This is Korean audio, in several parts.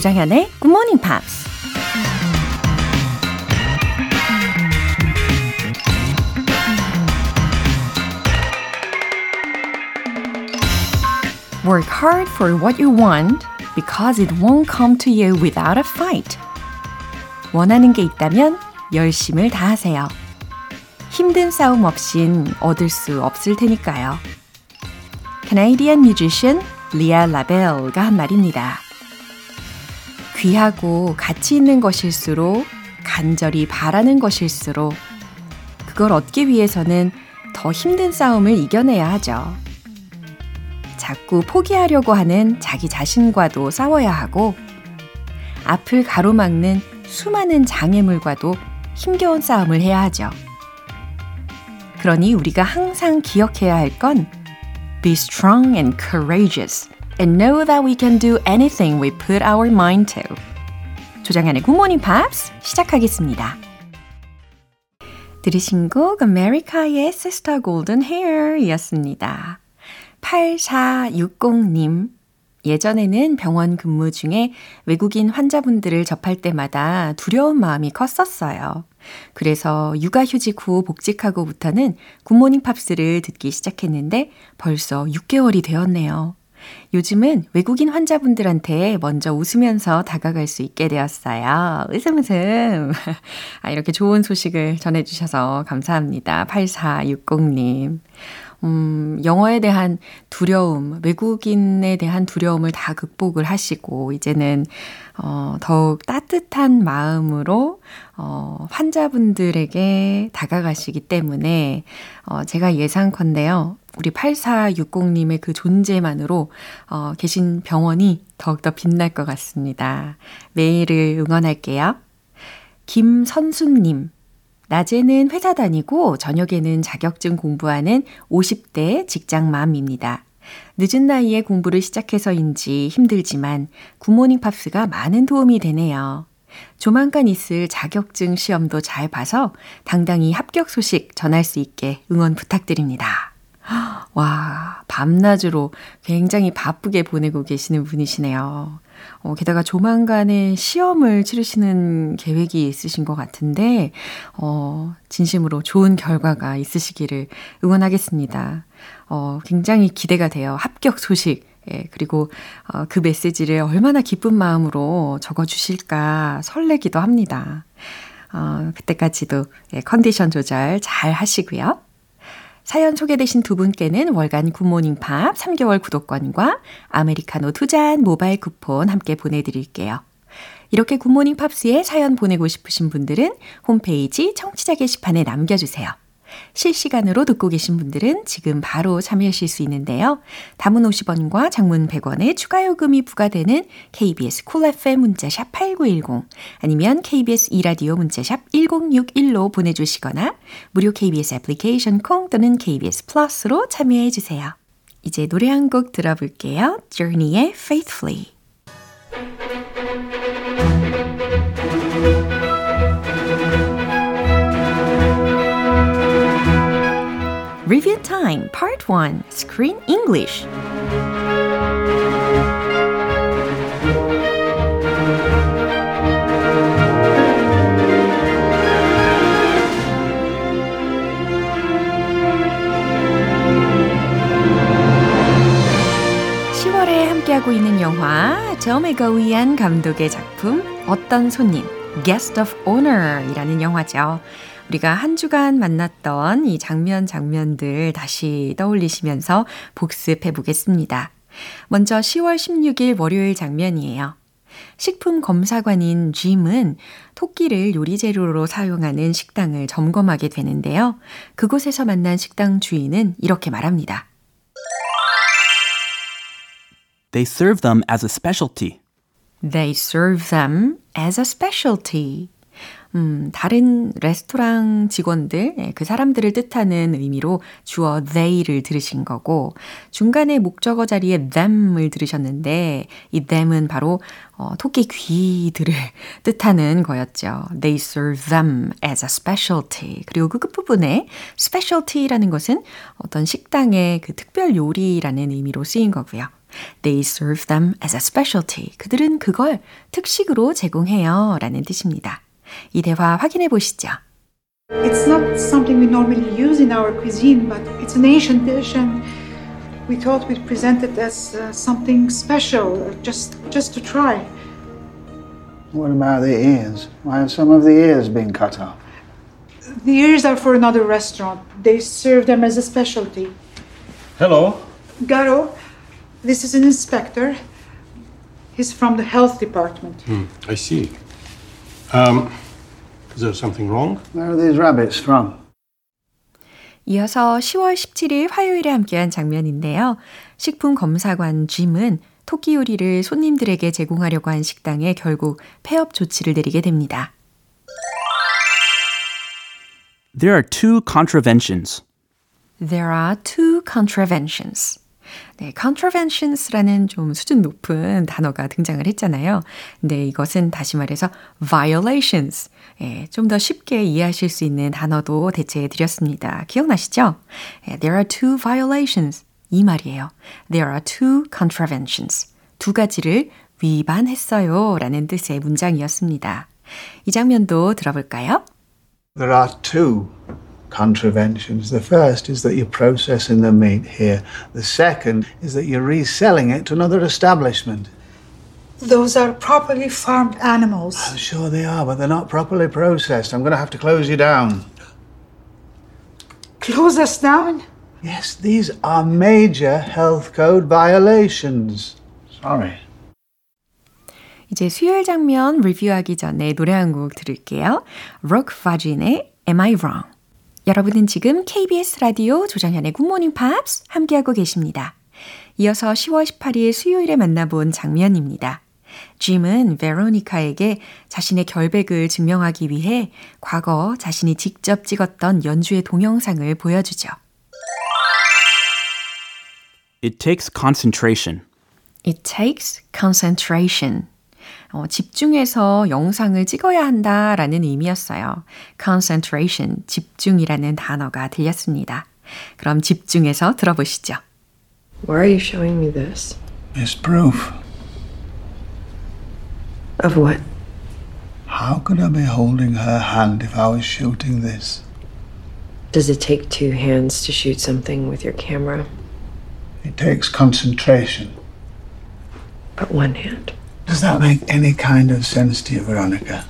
조장현의 Good Morning Pops. Work hard for what you want because it won't come to you without a fight. 원하는 게 있다면 열심을 다하세요. 힘든 싸움 없인 얻을 수 없을 테니까요. Canadian musician 리아 라벨가 한 말입니다. 귀하고 가치 있는 것일수록 간절히 바라는 것일수록 그걸 얻기 위해서는 더 힘든 싸움을 이겨내야 하죠. 자꾸 포기하려고 하는 자기 자신과도 싸워야 하고 앞을 가로막는 수많은 장애물과도 힘겨운 싸움을 해야 하죠. 그러니 우리가 항상 기억해야 할 건 Be strong and courageous and know that we can do anything we put our mind to. 조장현의 Good Morning Pops 시작하겠습니다. 들으신 곡 아메리카의 Sister Golden Hair 이었습니다. 8460님 예전에는 병원 근무 중에 외국인 환자분들을 접할 때마다 두려운 마음이 컸었어요. 그래서 육아휴직 후 복직하고부터는 굿모닝 팝스를 듣기 시작했는데 벌써 6개월이 되었네요. 요즘은 외국인 환자분들한테 먼저 웃으면서 다가갈 수 있게 되었어요. 웃음 웃음. 아, 이렇게 좋은 소식을 전해주셔서 감사합니다. 8460님. 음, 영어에 대한 두려움, 외국인에 대한 두려움을 다 극복을 하시고, 이제는, 어, 더욱 따뜻한 마음으로, 어, 환자분들에게 다가가시기 때문에, 어, 제가 예상컨대요. 우리 8460님의 그 존재만으로, 어, 계신 병원이 더욱더 빛날 것 같습니다. 매일을 응원할게요. 김선수님. 낮에는 회사 다니고 저녁에는 자격증 공부하는 50대 직장맘입니다. 늦은 나이에 공부를 시작해서인지 힘들지만 굿모닝 팝스가 많은 도움이 되네요. 조만간 있을 자격증 시험도 잘 봐서 당당히 합격 소식 전할 수 있게 응원 부탁드립니다. 와, 밤낮으로 굉장히 바쁘게 보내고 계시는 분이시네요. 어, 게다가 조만간에 시험을 치르시는 계획이 있으신 것 같은데, 어, 진심으로 좋은 결과가 있으시기를 응원하겠습니다. 어, 굉장히 기대가 돼요. 합격 소식. 예, 그리고 어, 그 메시지를 얼마나 기쁜 마음으로 적어 주실까 설레기도 합니다. 어, 그때까지도 예, 컨디션 조절 잘 하시고요. 사연 소개되신 두 분께는 월간 굿모닝 팝스 3개월 구독권과 아메리카노 두 잔 모바일 쿠폰 함께 보내드릴게요. 이렇게 굿모닝 팝스에 사연 보내고 싶으신 분들은 홈페이지 청취자 게시판에 남겨주세요. 실시간으로 듣고 계신 분들은 지금 바로 참여하실 수 있는데요. 단문 50원과 장문 100원의 추가 요금이 부과되는 KBS Cool FM 문자샵 8910 아니면 KBS 이라디오 문자샵 1061로 보내주시거나 무료 KBS 애플리케이션 콩 또는 KBS 플러스로 참여해 주세요. 이제 노래 한 곡 들어볼게요. Journey의 Faithfully Review Time Part 1 Screen English 10월에 함께하고 있는 영화 거위한 감독의 작품 어떤 손님 Guest of Honor 이라는 영화죠. 우리가 한 주간 만났던 이 장면 장면들 다시 떠올리시면서 복습해 보겠습니다. 먼저 10월 16일 월요일 장면이에요. 식품 검사관인 짐은 토끼를 요리 재료로 사용하는 식당을 점검하게 되는데요. 그곳에서 만난 식당 주인은 이렇게 말합니다. They serve them as a specialty. They serve them as a specialty. 음, 다른 레스토랑 직원들, 네, 그 사람들을 뜻하는 의미로 주어 they를 들으신 거고, 중간에 목적어 자리에 them을 들으셨는데, 이 them은 바로 어, 토끼 귀들을 뜻하는 거였죠. They serve them as a specialty. 그리고 그 끝부분에 specialty라는 것은 어떤 식당의 그 특별 요리라는 의미로 쓰인 거고요. They serve them as a specialty. 그들은 그걸 특식으로 제공해요. 라는 뜻입니다. 이 대화 확인해 보시죠. It's not something we normally use in our cuisine, but it's an Asian dish, and we thought we'd present it as uh, something special, uh, just just to try. What about the ears? Why have some of the ears been cut off? The ears are for another restaurant. They serve them as a specialty. Hello. Garo, this is an inspector. He's from the health department. I see. Um, is there something wrong? Where are these rabbits from? 이어서 10월 17일 화요일에 함께한 장면인데요. 식품 검사관 짐은 토끼 요리를 손님들에게 제공하려고 한 식당에 결국 폐업 조치를 내리게 됩니다. There are two contraventions. There are two contraventions. 네, contraventions라는 좀 수준 높은 단어가 등장을 했잖아요. 근데 이것은 다시 말해서 violations. 예, 좀 더 쉽게 이해하실 수 있는 단어도 대체해 드렸습니다. 기억나시죠? 예, there are two violations. 이 말이에요. There are two contraventions. 두 가지를 위반했어요. 라는 뜻의 문장이었습니다. 이 장면도 들어볼까요? There are two contraventions. The first is that you're processing the meat here. The second is that you're reselling it to another establishment. Those are properly farmed animals. I'm sure they are, but they're not properly processed. I'm going to have to close you down. Close us down? Yes, these are major health code violations. Sorry. 이제 수요일 장면 리뷰하기 전에 노래 한 곡 들을게요. Rock Vagin의 Am I Wrong? 여러분은 지금 KBS 라디오 조정현의 굿모닝 팝스 함께하고 계십니다. 이어서 10월 18일 수요일에 만나본 장면입니다. 짐은 베로니카에게 자신의 결백을 증명하기 위해 과거 자신이 직접 찍었던 연주회 동영상을 보여주죠. It takes concentration. It takes concentration. 어, 집중해서 영상을 찍어야 한다라는 의미였어요. concentration, 집중이라는 단어가 들렸습니다. 그럼 집중해서 들어보시죠. Why are you showing me this? It's proof. Of what? How could I be holding her hand if I was shooting this? Does it take two hands to shoot something with your camera? It takes concentration. But one hand. Does that make any kind of sense to you, Veronica?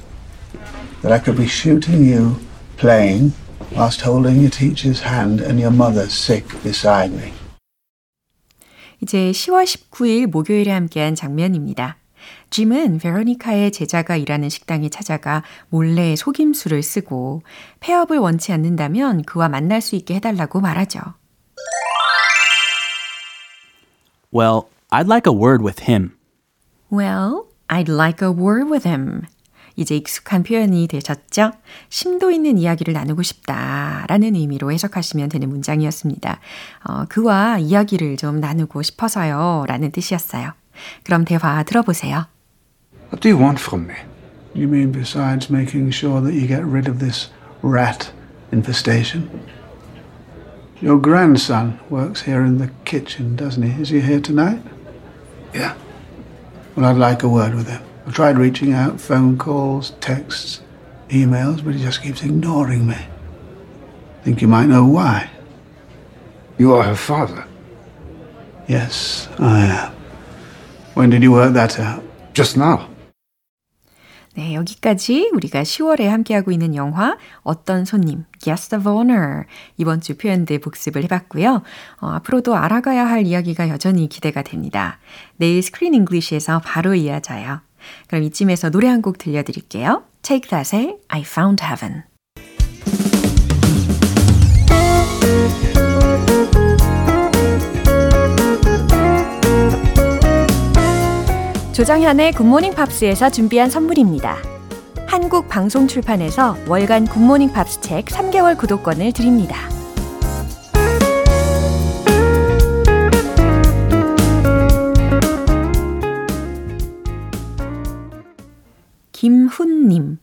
That I could be shooting you, playing, whilst holding your teacher's hand and your mother sick beside me? 이제 10월 19일 목요일에 함께한 장면입니다. 짐은 베로니카의 제자가 일하는 식당에 찾아가 몰래 속임수를 쓰고 폐업을 원치 않는다면 그와 만날 수 있게 해달라고 말하죠. Well, I'd like a word with him. Well, I'd like a word with him. 이제 익숙한 표현이 되셨죠? 심도 있는 이야기를 나누고 싶다 라는 의미로 해석하시면 되는 문장이었습니다. 어, 그와 이야기를 좀 나누고 싶어서요 라는 뜻이었어요. 그럼 대화 들어보세요. What do you want from me? You mean besides making sure that you get rid of this rat infestation? Your grandson works here in the kitchen, doesn't he? Is he here tonight? Yeah. Well, I'd like a word with him. I've tried reaching out, phone calls, texts, emails, but he just keeps ignoring me. Think you might know why? You are her father. Yes, I am. When did you work that out? Just now. 네, 여기까지 우리가 10월에 함께하고 있는 영화 어떤 손님, Guest of Honor 이번 주 표현들 복습을 해봤고요. 어, 앞으로도 알아가야 할 이야기가 여전히 기대가 됩니다. 내일 Screen English에서 바로 이어져요. 그럼 이쯤에서 노래 한 곡 들려드릴게요. Take That의 I Found Heaven. 조정현의 굿모닝 팝스에서 준비한 선물입니다. 한국 방송 출판에서 월간 굿모닝 팝스 책 3개월 구독권을 드립니다. 김훈님.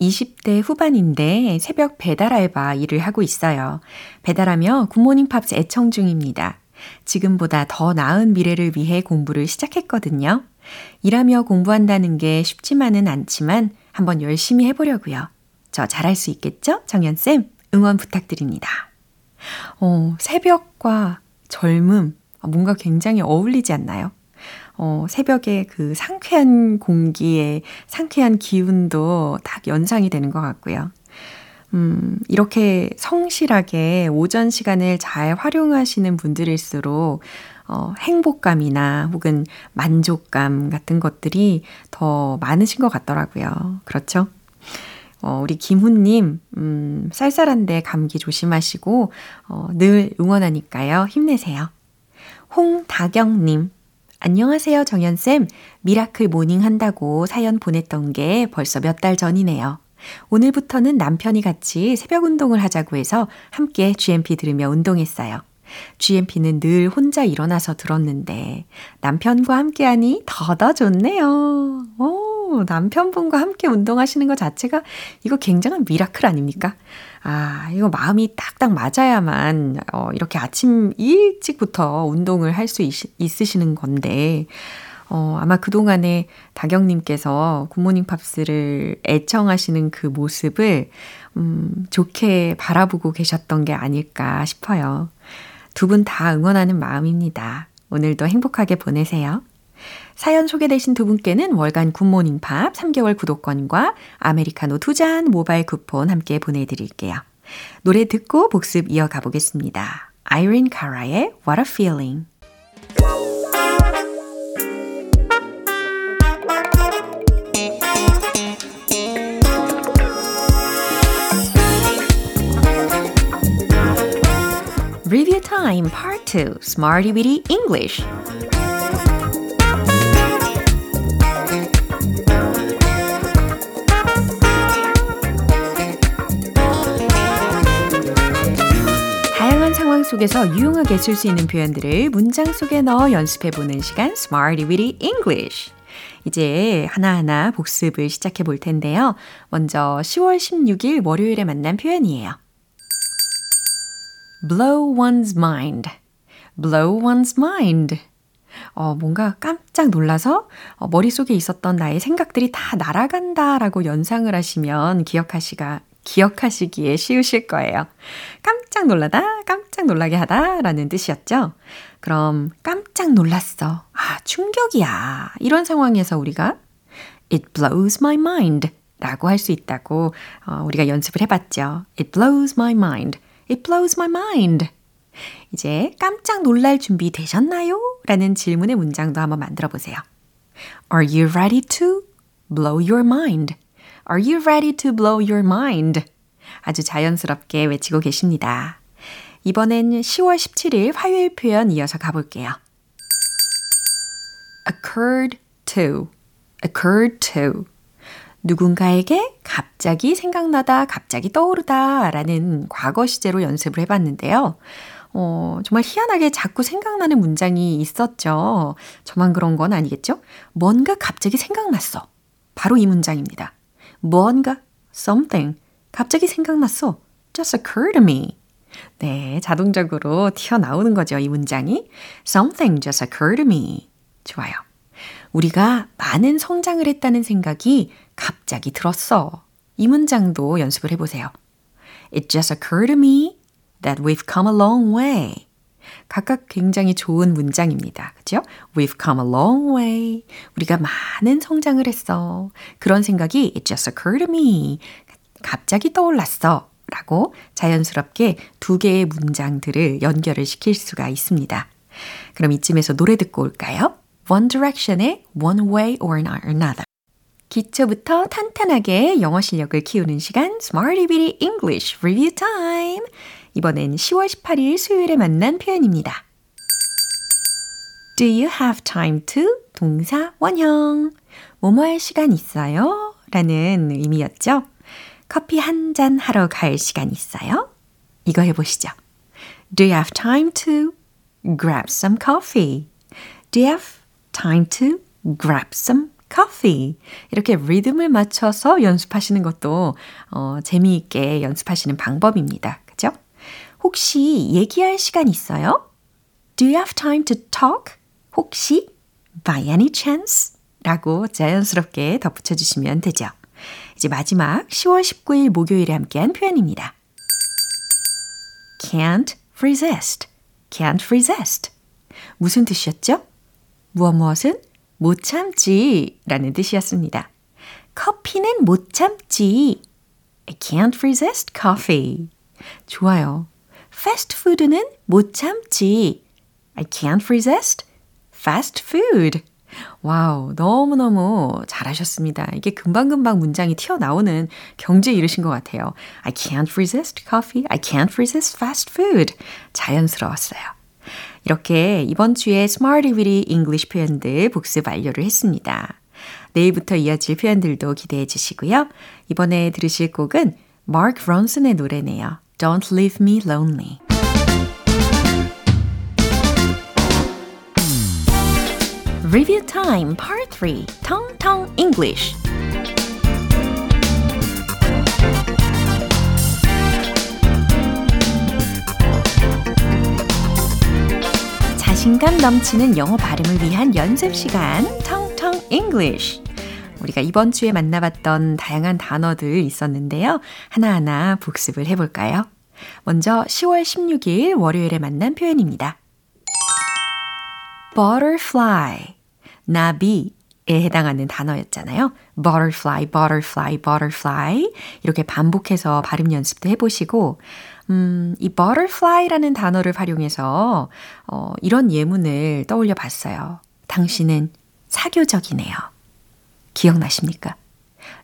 20대 후반인데 새벽 배달 알바 일을 하고 있어요. 배달하며 굿모닝 팝스 애청 중입니다. 지금보다 더 나은 미래를 위해 공부를 시작했거든요. 일하며 공부한다는 게 쉽지만은 않지만 한번 열심히 해보려고요. 저 잘할 수 있겠죠? 정연쌤, 응원 부탁드립니다. 어, 새벽과 젊음, 뭔가 굉장히 어울리지 않나요? 어, 새벽에 그 상쾌한 공기에 상쾌한 기운도 딱 연상이 되는 것 같고요. 음, 이렇게 성실하게 오전 시간을 잘 활용하시는 분들일수록 어, 행복감이나 혹은 만족감 같은 것들이 더 많으신 것 같더라고요. 그렇죠? 어, 우리 김훈님, 음, 쌀쌀한데 감기 조심하시고, 어, 늘 응원하니까요. 힘내세요. 홍다경님, 안녕하세요, 정현쌤. miracle morning 한다고 사연 보냈던 게 벌써 몇 달 전이네요. 오늘부터는 남편이 같이 새벽 운동을 하자고 해서 함께 GMP 들으며 운동했어요. GMP는 늘 혼자 일어나서 들었는데 남편과 함께하니 더더 좋네요. 오, 남편분과 함께 운동하시는 것 자체가 이거 굉장한 miracle 아닙니까? 아, 이거 마음이 딱딱 맞아야만 어, 이렇게 아침 일찍부터 운동을 할 수 있으시는 건데 어, 아마 그동안에 다경님께서 굿모닝 팝스를 애청하시는 그 모습을, 음, 좋게 바라보고 계셨던 게 아닐까 싶어요. 두 분 다 응원하는 마음입니다. 오늘도 행복하게 보내세요. 사연 소개되신 두 분께는 월간 굿모닝 팝 3개월 구독권과 아메리카노 두 잔 모바일 쿠폰 함께 보내드릴게요. 노래 듣고 복습 이어가 보겠습니다. 아이린 카라의 What a Feeling Review Time Part 2 Smarty Weedy English 다양한 상황 속에서 유용하게 쓸 수 있는 표현들을 문장 속에 넣어 연습해 보는 시간 Smarty Weedy English 이제 하나하나 복습을 시작해 볼 텐데요. 먼저 10월 16일 월요일에 만난 표현이에요. Blow one's mind. blow one's mind. 어, 뭔가 깜짝 놀라서 어, 머릿속에 있었던 나의 생각들이 다 날아간다라고 연상을 하시면 기억하시가, 기억하시기에 쉬우실 거예요. 깜짝 놀라다, 깜짝 놀라게 하다 라는 뜻이었죠. 그럼 깜짝 놀랐어. 아, 충격이야. 이런 상황에서 우리가 It blows my mind 라고 할 수 있다고 어, 우리가 연습을 해봤죠. It blows my mind. It blows my mind. 이제 깜짝 놀랄 준비 되셨나요? 라는 질문의 문장도 한번 만들어 보세요. Are you ready to blow your mind? Are you ready to blow your mind? 아주 자연스럽게 외치고 계십니다. 이번엔 10월 17일 화요일 표현 이어서 가볼게요. occurred to, occurred to. 누군가에게 갑자기 생각나다, 갑자기 떠오르다 라는 과거 시제로 연습을 해봤는데요. 어, 정말 희한하게 자꾸 생각나는 문장이 있었죠. 저만 그런 건 아니겠죠? 뭔가 갑자기 생각났어. 바로 이 문장입니다. 뭔가, something, 갑자기 생각났어. just occurred to me. 네, 자동적으로 튀어나오는 거죠, 이 문장이. Something just occurred to me. 좋아요. 우리가 많은 성장을 했다는 생각이 갑자기 들었어. 이 문장도 연습을 해보세요. It just occurred to me that we've come a long way. 각각 굉장히 좋은 문장입니다. 그죠? We've come a long way. 우리가 많은 성장을 했어. 그런 생각이 it just occurred to me. 갑자기 떠올랐어. 라고 자연스럽게 두 개의 문장들을 연결을 시킬 수가 있습니다. 그럼 이쯤에서 노래 듣고 올까요? One Direction의 One Way or Another. 기초부터 탄탄하게 영어 실력을 키우는 시간 Smarty Bitty English Review Time. 이번엔 10월 18일 수요일에 만난 표현입니다. Do you have time to? 동사 원형. 뭐뭐 할 시간 있어요? 라는 의미였죠. 커피 한 잔 하러 갈 시간 있어요? 이거 해보시죠. Do you have time to grab some coffee? Do you have time to grab some coffee? 이렇게 리듬을 맞춰서 연습하시는 것도 어, 재미있게 연습하시는 방법입니다. 그죠? 혹시 얘기할 시간 있어요? Do you have time to talk? 혹시? By any chance? 라고 자연스럽게 덧붙여 주시면 되죠. 이제 마지막 10월 19일 목요일에 함께한 표현입니다. can't resist, can't resist. 무슨 뜻이었죠? 무엇 무엇은 못 참지 라는 뜻이었습니다. 커피는 못 참지. I can't resist coffee. 좋아요. 패스트푸드는 못 참지. I can't resist fast food. 와우, 너무너무 잘하셨습니다. 이게 금방금방 문장이 튀어나오는 경지에 이르신 것 같아요. I can't resist coffee. I can't resist fast food. 자연스러웠어요. 이렇게 이번 주에 Smarty Weedy English 표현들 복습 완료를 했습니다. 내일부터 이어질 표현들도 기대해 주시고요. 이번에 들으실 곡은 Mark Ronson의 노래네요. Don't Leave Me Lonely. Review Time Part 3 Tong Tong English 자신감 넘치는 영어 발음을 위한 연습 시간 텅텅 English 우리가 이번 주에 만나봤던 다양한 단어들 있었는데요. 하나하나 복습을 해볼까요? 먼저 10월 16일 월요일에 만난 표현입니다. butterfly, 나비에 해당하는 단어였잖아요. butterfly, butterfly, butterfly. 이렇게 반복해서 발음 연습도 해보시고, 음, 이 butterfly라는 단어를 활용해서, 어, 이런 예문을 떠올려 봤어요. 당신은 사교적이네요. 기억나십니까?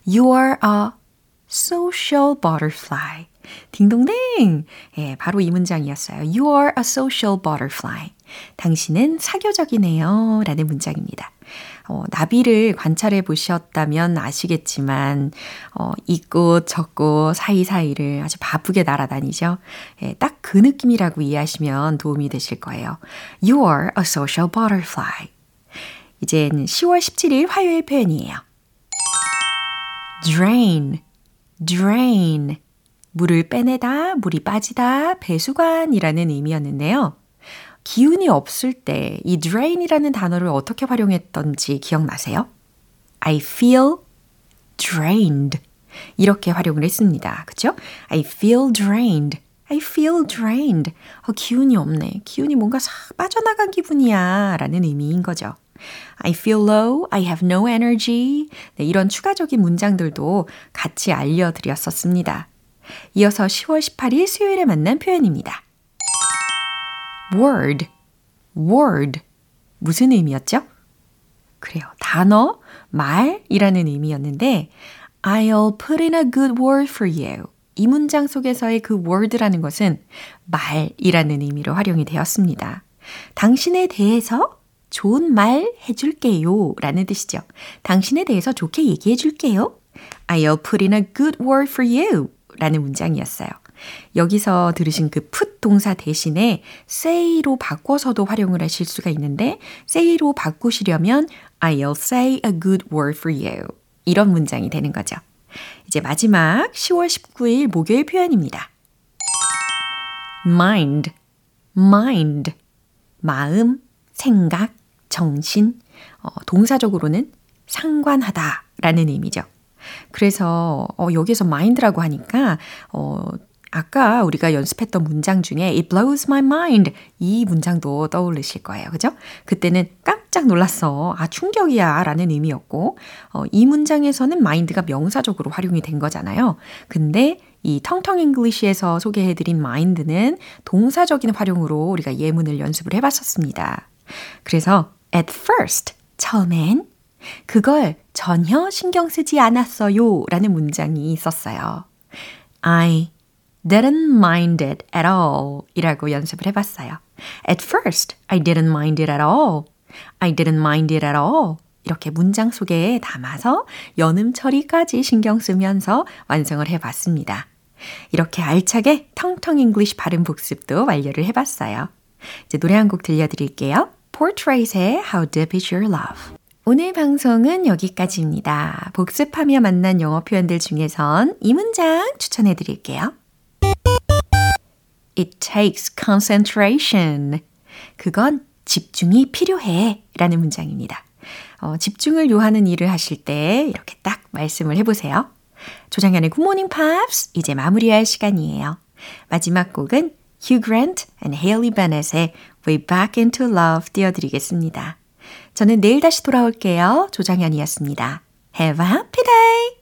You are a social butterfly. 딩동댕! 예, 바로 이 문장이었어요. You are a social butterfly. 당신은 사교적이네요. 라는 문장입니다. 어, 나비를 관찰해 보셨다면 아시겠지만, 어, 이꽃 저꽃 사이사이를 아주 바쁘게 날아다니죠. 예, 딱 그 느낌이라고 이해하시면 도움이 되실 거예요. You are a social butterfly. 이젠 10월 17일 화요일 표현이에요. drain, drain. 물을 빼내다, 물이 빠지다, 배수관이라는 의미였는데요. 기운이 없을 때 이 drain이라는 단어를 어떻게 활용했던지 기억나세요? I feel drained. 이렇게 활용을 했습니다. 그죠? I feel drained. I feel drained. 어, 기운이 없네. 기운이 뭔가 싹 빠져나간 기분이야. 라는 의미인 거죠. I feel low. I have no energy. 네, 이런 추가적인 문장들도 같이 알려드렸었습니다. 이어서 10월 18일 수요일에 만난 표현입니다. Word, word. 무슨 의미였죠? 그래요. 단어, 말이라는 의미였는데, I'll put in a good word for you. 이 문장 속에서의 그 word라는 것은 말이라는 의미로 활용이 되었습니다. 당신에 대해서 좋은 말 해줄게요. 라는 뜻이죠. 당신에 대해서 좋게 얘기해 줄게요. I'll put in a good word for you. 라는 문장이었어요. 여기서 들으신 그 put 동사 대신에 say로 바꿔서도 활용을 하실 수가 있는데 say로 바꾸시려면 I'll say a good word for you. 이런 문장이 되는 거죠. 이제 마지막 10월 19일 목요일 표현입니다. mind, mind. 마음, 생각, 정신. 어, 동사적으로는 상관하다 라는 의미죠. 그래서 어, 여기서 mind라고 하니까 어, 아까 우리가 연습했던 문장 중에 it blows my mind 이 문장도 떠올리실 거예요. 그죠? 그때는 깜짝 놀랐어. 아, 충격이야 라는 의미였고 어, 이 문장에서는 mind가 명사적으로 활용이 된 거잖아요. 근데 이 텅텅 잉글리시에서 소개해드린 mind는 동사적인 활용으로 우리가 예문을 연습을 해봤었습니다. 그래서 at first 처음엔 그걸 전혀 신경 쓰지 않았어요 라는 문장이 있었어요. I didn't mind it at all 이라고 연습을 해봤어요. At first, I didn't mind it at all. I didn't mind it at all. 이렇게 문장 속에 담아서 연음 처리까지 신경 쓰면서 완성을 해봤습니다. 이렇게 알차게 텅텅 English 발음 복습도 완료를 해봤어요. 이제 노래 한 곡 들려드릴게요. Portrait의 How Deep Is Your Love. 오늘 방송은 여기까지입니다. 복습하며 만난 영어 표현들 중에선 이 문장 추천해 드릴게요. It takes concentration. 그건 집중이 필요해 라는 문장입니다. 어, 집중을 요하는 일을 하실 때 이렇게 딱 말씀을 해보세요. 조장현의 굿모닝 팝스 이제 마무리할 시간이에요. 마지막 곡은 Hugh Grant and Haley Bennett의 Way Back Into Love 띄워드리겠습니다. 저는 내일 다시 돌아올게요. 조장현이었습니다. Have a happy day!